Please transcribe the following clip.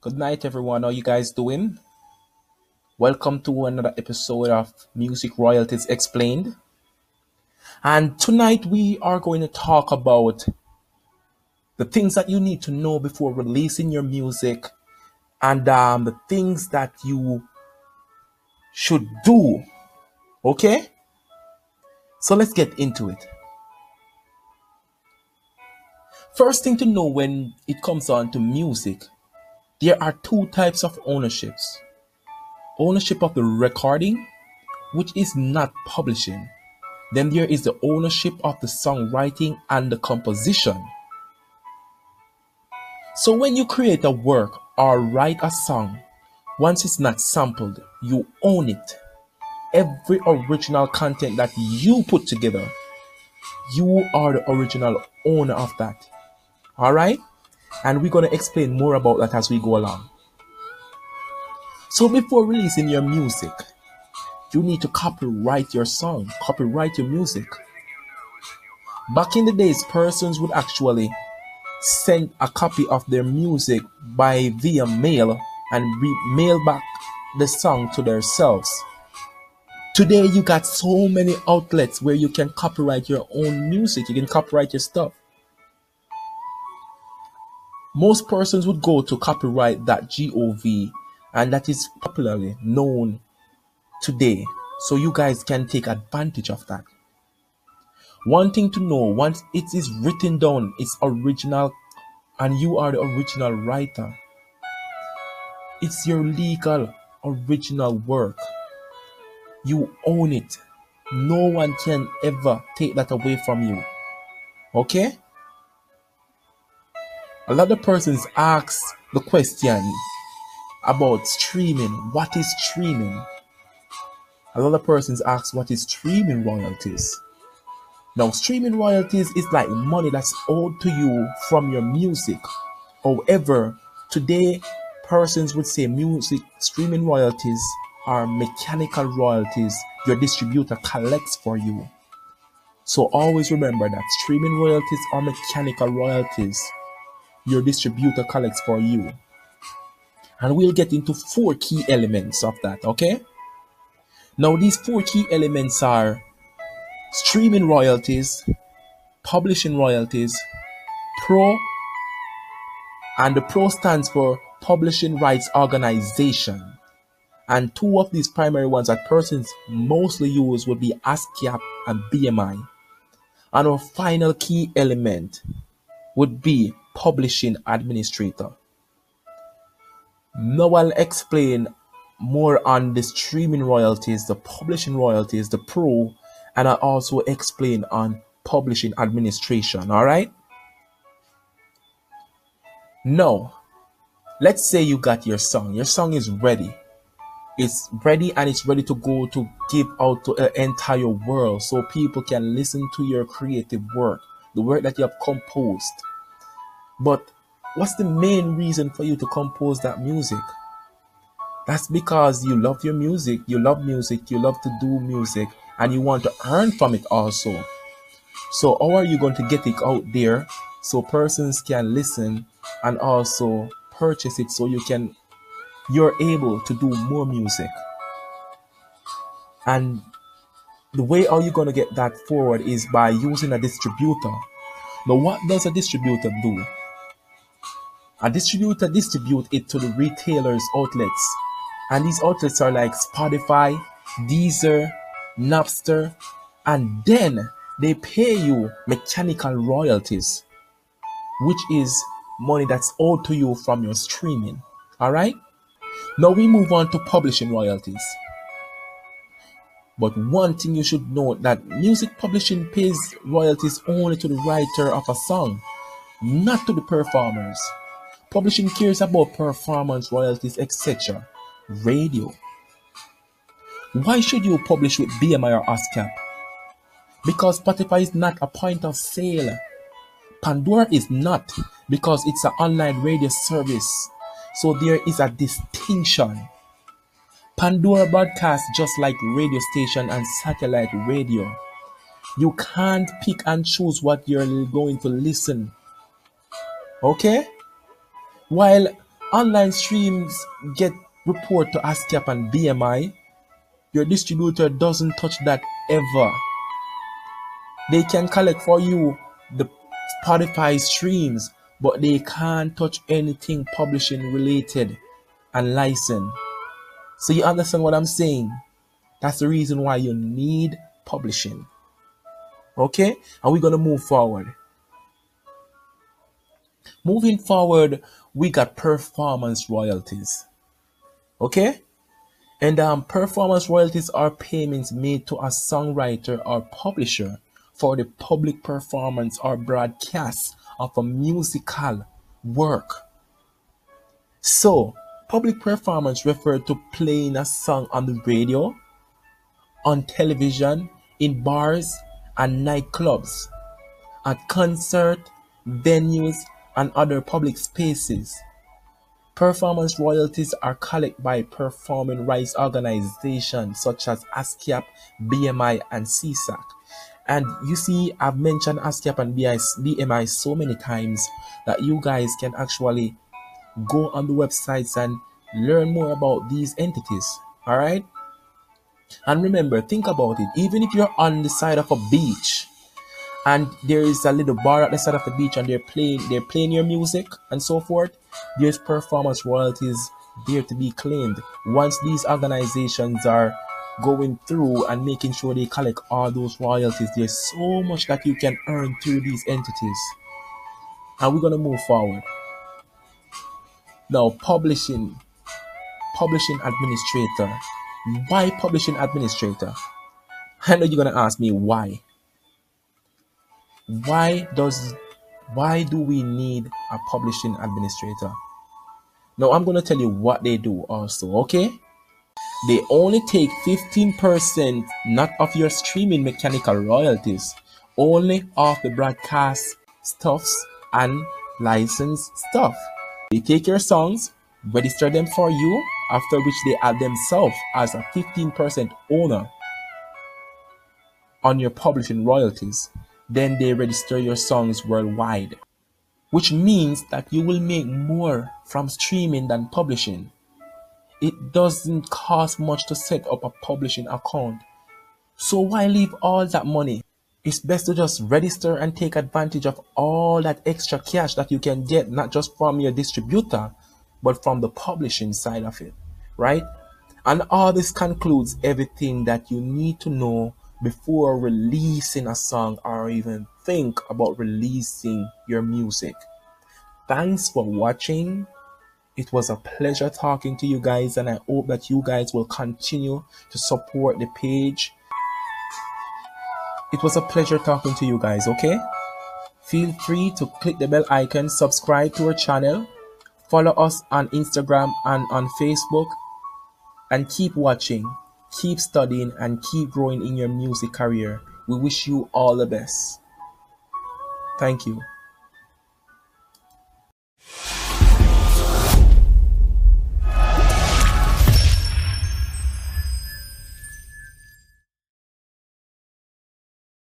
Good night, everyone. How you guys doing? Welcome to another episode of Music Royalties Explained. And tonight we are going to talk about the things that you need to know before releasing your music and um, the things that you should do. Okay? So let's get into it. First thing to know when it comes on to music, there are two types of ownerships ownership of the recording, which is not publishing. Then there is the ownership of the songwriting and the composition. So when you create a work or write a song, once it's not sampled, you own it. Every original content that you put together, you are the original owner of that. All right? And we're going to explain more about that as we go along. So before releasing your music, you need to copyright your song, copyright your music. Back in the days, persons would actually send a copy of their music by via mail and re- mail back the song to themselves. Today, you got so many outlets where you can copyright your own music. You can copyright your stuff. Most persons would go to copyright.gov, and that is popularly known today. So you guys can take advantage of that. One thing to know once it is written down, it's original, and you are the original writer. It's your legal original work. You own it. No one can ever take that away from you. Okay? A lot of persons ask the question about streaming. What is streaming? A lot of persons ask what is streaming royalties. Now, streaming royalties is like money that's owed to you from your music. However, today persons would say music streaming royalties are mechanical royalties your distributor collects for you. So always remember that streaming royalties are mechanical royalties your distributor collects for you. And we'll get into four key elements of that, okay? Now, these four key elements are streaming royalties, publishing royalties, pro, and the pro stands for Publishing Rights Organization. And two of these primary ones that persons mostly use would be ASCAP and BMI. And our final key element would be publishing administrator. Now I'll explain more on the streaming royalties, the publishing royalties, the pro, and I'll also explain on publishing administration. All right. Now, let's say you got your song. Your song is ready. It's ready and it's ready to go to give out to the entire world so people can listen to your creative work, the work that you have composed. But what's the main reason for you to compose that music? That's because you love your music, you love music, you love to do music, and you want to earn from it also. So, how are you going to get it out there so persons can listen and also purchase it so you can you're able to do more music? And the way how you're going to get that forward is by using a distributor. Now, what does a distributor do? A distributor distribute it to the retailers outlets. And these outlets are like Spotify, Deezer, Napster, and then they pay you mechanical royalties, which is money that's owed to you from your streaming. All right? Now we move on to publishing royalties. But one thing you should know that music publishing pays royalties only to the writer of a song, not to the performers. Publishing cares about performance royalties, etc. Radio. Why should you publish with BMI or ASCAP? Because Spotify is not a point of sale. Pandora is not because it's an online radio service. So there is a distinction. Pandora broadcasts just like radio station and satellite radio. You can't pick and choose what you're going to listen. Okay? While online streams get report to ASCAP and BMI, your distributor doesn't touch that ever. They can collect for you the Spotify streams, but they can't touch anything publishing related and license. So you understand what I'm saying? That's the reason why you need publishing. Okay? And we're gonna move forward. Moving forward, we got performance royalties. Okay? And um, performance royalties are payments made to a songwriter or publisher for the public performance or broadcast of a musical work. So, public performance refers to playing a song on the radio, on television, in bars and nightclubs, at concert venues, and other public spaces. Performance royalties are collected by performing rights organizations such as ASCAP, BMI, and SESAC. And you see, I've mentioned ASCAP and BMI so many times that you guys can actually go on the websites and learn more about these entities. All right. And remember, think about it. Even if you're on the side of a beach and there is a little bar at the side of the beach and they're playing they're playing your music and so forth. There's performance royalties there to be claimed. Once these organizations are going through and making sure they collect all those royalties there's so much that you can earn through these entities. And we're going to move forward. Now publishing publishing administrator. Why publishing administrator i know you're going to ask me why why does why do we need a publishing administrator? Now i'm to tell you what they do also okay? They only take 15% not of your streaming mechanical royalties only of the broadcast stuffs and license stuff. They take your songs register them for you after which they add themselves as a 15% owner on your publishing royalties then they register your songs worldwide, which means that you will make more from streaming than publishing. It doesn't cost much to set up a publishing account. So why leave all that money? It's best to just register and take advantage of all that extra cash that you can get, not just from your distributor, but from the publishing side of it, right? And all this concludes everything that you need to know before releasing a song or even think about releasing your music. Thanks for watching. It was a pleasure talking to you guys, and I hope that you guys will continue to support the page. It was a pleasure talking to you guys, okay? Feel free to click the bell icon, subscribe to our channel, follow us on Instagram and on Facebook, and keep watching. Keep studying and keep growing in your music career. We wish you all the best. Thank you.